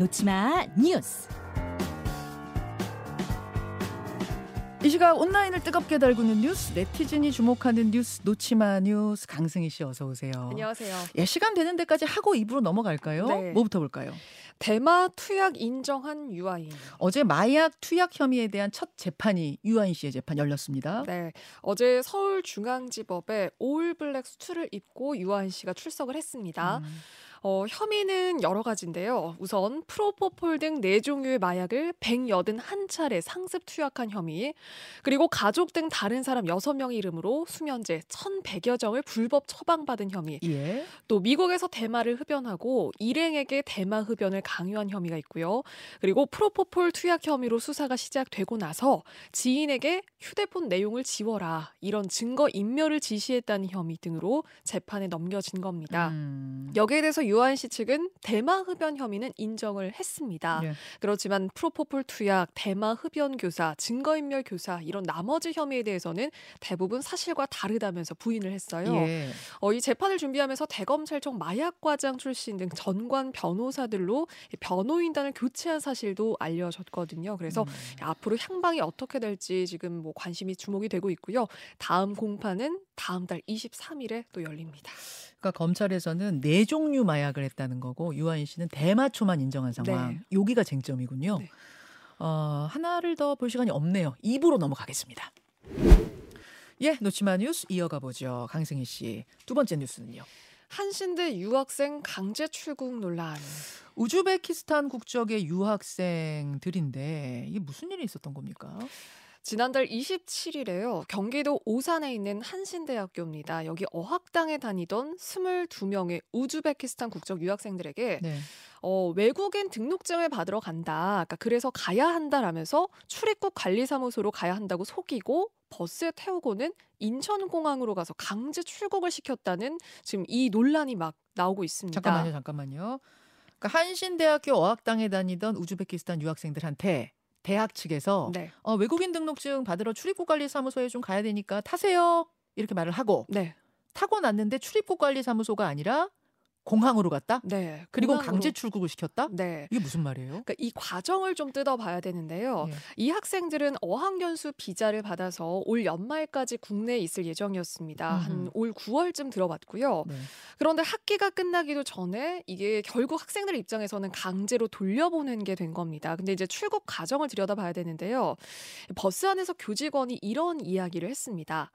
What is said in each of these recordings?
놓지마 뉴스. 이 시각 온라인을 뜨겁게 달구는 뉴스, 네티즌이 주목하는 뉴스, 놓지마 뉴스 강승희 씨 어서 오세요. 안녕하세요. 예, 시간 되는 데까지 하고 2부로 넘어갈까요? 네. 뭐부터 볼까요? 대마 투약 인정한 유아인. 어제 마약 투약 혐의에 대한 첫 재판이 유아인 씨의 재판 열렸습니다. 네. 어제 서울중앙지법에 all black suit를 입고 유아인 씨가 출석을 했습니다. 음. 어, 혐의는 여러 가지인데요. 우선 프로포폴 등 네 종류의 마약을 181차례 상습 투약한 혐의, 그리고 가족 등 다른 사람 6명 이름으로 수면제 1,100여 정을 불법 처방받은 혐의, 예. 또 미국에서 대마를 흡연하고 일행에게 대마 흡연을 강요한 혐의가 있고요. 그리고 프로포폴 투약 혐의로 수사가 시작되고 나서 지인에게 휴대폰 내용을 지워라 이런 증거 인멸을 지시했다는 혐의 등으로 재판에 넘겨진 겁니다. 음. 여기에 대해서 유아인 씨 측은 대마 흡연 혐의는 인정을 했습니다. 예. 그렇지만 프로포폴 투약, 대마 흡연 교사, 증거인멸 교사 이런 나머지 혐의에 대해서는 대부분 사실과 다르다면서 부인을 했어요. 예. 어, 이 재판을 준비하면서 대검찰청 마약과장 출신 등 전관 변호사들로 이 변호인단을 교체한 사실도 알려졌거든요. 그래서 음. 앞으로 향방이 어떻게 될지 지금 뭐 관심이 주목이 되고 있고요. 다음 공판은 다음 달 23일에 또 열립니다. 그러니까 검찰에서는 네 종류 마약을 했다는 거고 유아인 씨는 대마초만 인정한 상황. 네. 여기가 쟁점이군요. 네. 어, 하나를 더 볼 시간이 없네요. 입으로 넘어가겠습니다. 예, 놓치마 뉴스 이어가 보죠. 강승희 씨. 두 번째 뉴스는요. 한신대 유학생 강제 출국 논란. 우즈베키스탄 국적의 유학생들인데 이게 무슨 일이 있었던 겁니까? 지난달 27일에요. 경기도 오산에 있는 한신대학교입니다. 여기 어학당에 다니던 22명의 우즈베키스탄 국적 유학생들에게 네. 어, 외국인 등록증을 받으러 간다. 그러니까 그래서 가야 한다라면서 출입국 관리사무소로 가야 한다고 속이고 버스에 태우고는 인천공항으로 가서 강제 출국을 시켰다는 지금 이 논란이 막 나오고 있습니다. 잠깐만요, 잠깐만요. 그러니까 한신대학교 어학당에 다니던 우즈베키스탄 유학생들한테 대학 측에서 네. 어, 외국인 등록증 받으러 출입국관리사무소에 좀 가야 되니까 타세요. 이렇게 말을 하고 네. 타고 났는데 출입국관리사무소가 아니라 공항으로 갔다. 네. 그리고 공항으로- 강제 출국을 시켰다. 네. 이게 무슨 말이에요? 그러니까 이 과정을 좀 뜯어봐야 되는데요. 예. 이 학생들은 어학연수 비자를 받아서 올 연말까지 국내에 있을 예정이었습니다. 한 올 9월쯤 들어봤고요. 네. 그런데 학기가 끝나기도 전에 이게 결국 학생들 입장에서는 강제로 돌려보낸 게 된 겁니다. 근데 이제 출국 과정을 들여다봐야 되는데요. 버스 안에서 교직원이 이런 이야기를 했습니다.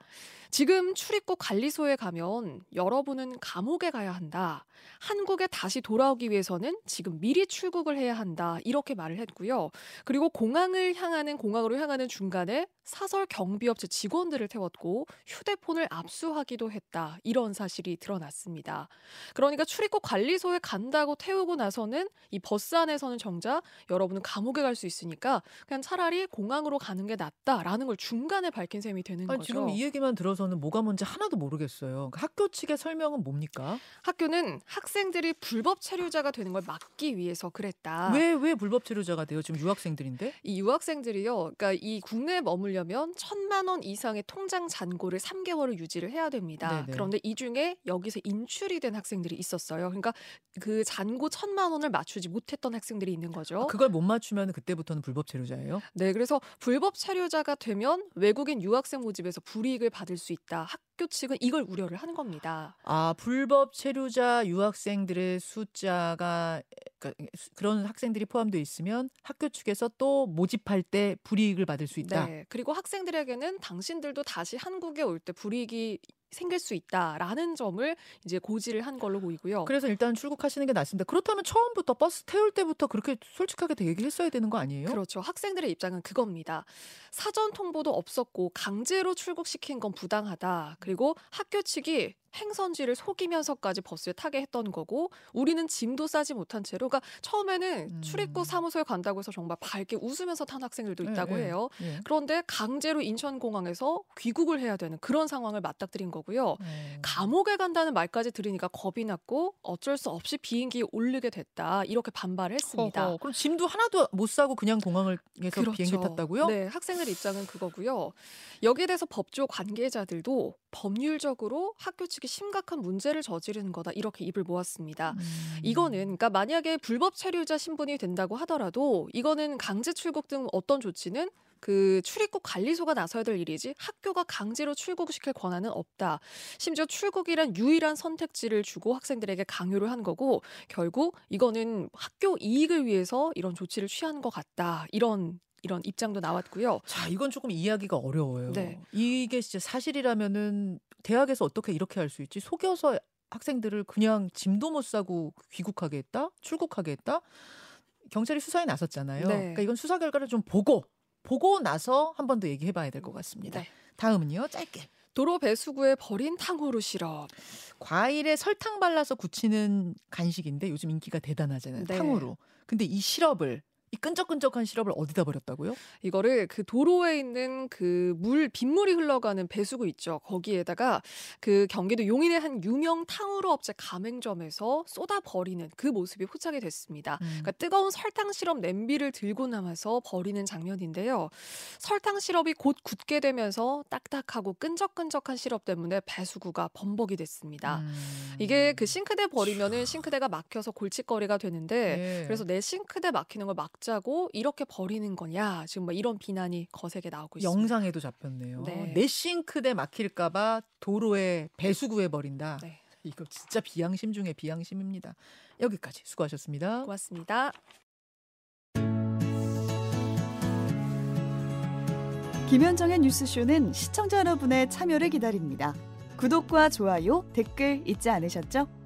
지금 출입국 관리소에 가면 여러분은 감옥에 가야 한다. 한국에 다시 돌아오기 위해서는 지금 미리 출국을 해야 한다. 이렇게 말을 했고요. 그리고 공항을 향하는 공항으로 향하는 중간에 사설 경비업체 직원들을 태웠고 휴대폰을 압수하기도 했다. 이런 사실이 드러났습니다. 그러니까 출입국 관리소에 간다고 태우고 나서는 이 버스 안에서는 정작 여러분은 감옥에 갈 수 있으니까 그냥 차라리 공항으로 가는 게 낫다라는 걸 중간에 밝힌 셈이 되는 아니, 거죠. 지금 이 얘기만 들어서는 뭐가 뭔지 하나도 모르겠어요. 그러니까 학교 측의 설명은 뭡니까? 학교는 학생들이 불법 체류자가 되는 걸 막기 위해서 그랬다. 왜 왜 불법 체류자가 돼요? 지금 유학생들인데? 이 유학생들이요, 그러니까 이 국내에 머물려면 천만 원 이상의 통장 잔고를 3개월을 유지를 해야 됩니다. 네네. 그런데 이 중에 여기서 인출이 된 학생들이 있었어요. 그러니까 그 잔고 천만 원을 맞추지 못했던 학생들이 있는 거죠. 아, 그걸 못 맞추면 그때부터는 불법 체류자예요? 네, 그래서 불법 체류자가 되면 외국인 유학생 모집에서 불이익을 받을 수 있다. 학 교 측은 이걸 우려를 하는 겁니다. 아, 불법 체류자 유학생들의 숫자가 그러니까 그런 학생들이 포함되어 있으면 학교 측에서 또 모집할 때 불이익을 받을 수 있다. 네, 그리고 학생들에게는 당신들도 다시 한국에 올 때 불이익이 생길 수 있다라는 점을 이제 고지를 한 걸로 보이고요. 그래서 일단 출국하시는 게 낫습니다. 그렇다면 처음부터 버스 태울 때부터 그렇게 솔직하게 얘기했어야 되는 거 아니에요? 그렇죠. 학생들의 입장은 그겁니다. 사전 통보도 없었고 강제로 출국시킨 건 부당하다. 그리고 학교 측이 행선지를 속이면서까지 버스에 타게 했던 거고 우리는 짐도 싸지 못한 채로 그러니까 처음에는 음. 출입국 사무소에 간다고 해서 정말 밝게 웃으면서 탄 학생들도 있다고 예, 예, 해요. 예. 그런데 강제로 인천공항에서 귀국을 해야 되는 그런 상황을 맞닥뜨린 거고요. 어. 감옥에 간다는 말까지 들으니까 겁이 났고 어쩔 수 없이 비행기에 오르게 됐다. 이렇게 반발을 했습니다. 허허, 그럼 짐도 하나도 못 사고 그냥 공항을 에서 비행기 탔다고요? 네, 학생들 입장은 그거고요. 여기에 대해서 법조 관계자들도 법률적으로 학교 측이 이렇게 심각한 문제를 저지르는 거다 이렇게 입을 모았습니다. 음. 이거는 그러니까 만약에 불법 체류자 신분이 된다고 하더라도 이거는 강제 출국 등 어떤 조치는 그 출입국 관리소가 나서야 될 일이지 학교가 강제로 출국시킬 권한은 없다. 심지어 출국이란 유일한 선택지를 주고 학생들에게 강요를 한 거고 결국 이거는 학교 이익을 위해서 이런 조치를 취한 것 같다. 이런 이런 입장도 나왔고요. 자, 이건 조금 이해하기가 어려워요. 네. 이게 진짜 사실이라면은 대학에서 어떻게 이렇게 할 수 있지? 속여서 학생들을 그냥 짐도 못 싸고 귀국하게 했다? 출국하게 했다? 경찰이 수사에 나섰잖아요. 네. 그러니까 이건 수사 결과를 좀 보고 보고 나서 한 번 더 얘기해 봐야 될 것 같습니다. 네. 다음은요. 짧게. 도로 배수구에 버린 탕후루 시럽. 과일에 설탕 발라서 굳히는 간식인데 요즘 인기가 대단하잖아요. 네. 탕후루. 근데 이 시럽을 이 끈적끈적한 시럽을 어디다 버렸다고요? 이거를 그 도로에 있는 그 물 빗물이 흘러가는 배수구 있죠. 거기에다가 그 경기도 용인의 한 유명 탕후루 업체 가맹점에서 쏟아 버리는 그 모습이 포착이 됐습니다. 음. 그러니까 뜨거운 설탕 시럽 냄비를 들고 남아서 버리는 장면인데요. 설탕 시럽이 곧 굳게 되면서 딱딱하고 끈적끈적한 시럽 때문에 배수구가 범벅이 됐습니다. 음. 이게 그 싱크대 버리면은 싱크대가 막혀서 골칫거리가 되는데 네. 그래서 내 싱크대 막히는 걸 막자 고 이렇게 버리는 거냐 지금 뭐 이런 비난이 거세게 나오고 있습니다. 영상에도 잡혔네요. 네. 내 싱크대 막힐까봐 도로에 배수구에 버린다. 네, 이거 진짜 비양심 중에 비양심입니다. 여기까지 수고하셨습니다. 고맙습니다. 김현정의 뉴스쇼는 시청자 여러분의 참여를 기다립니다. 구독과 좋아요, 댓글 잊지 않으셨죠?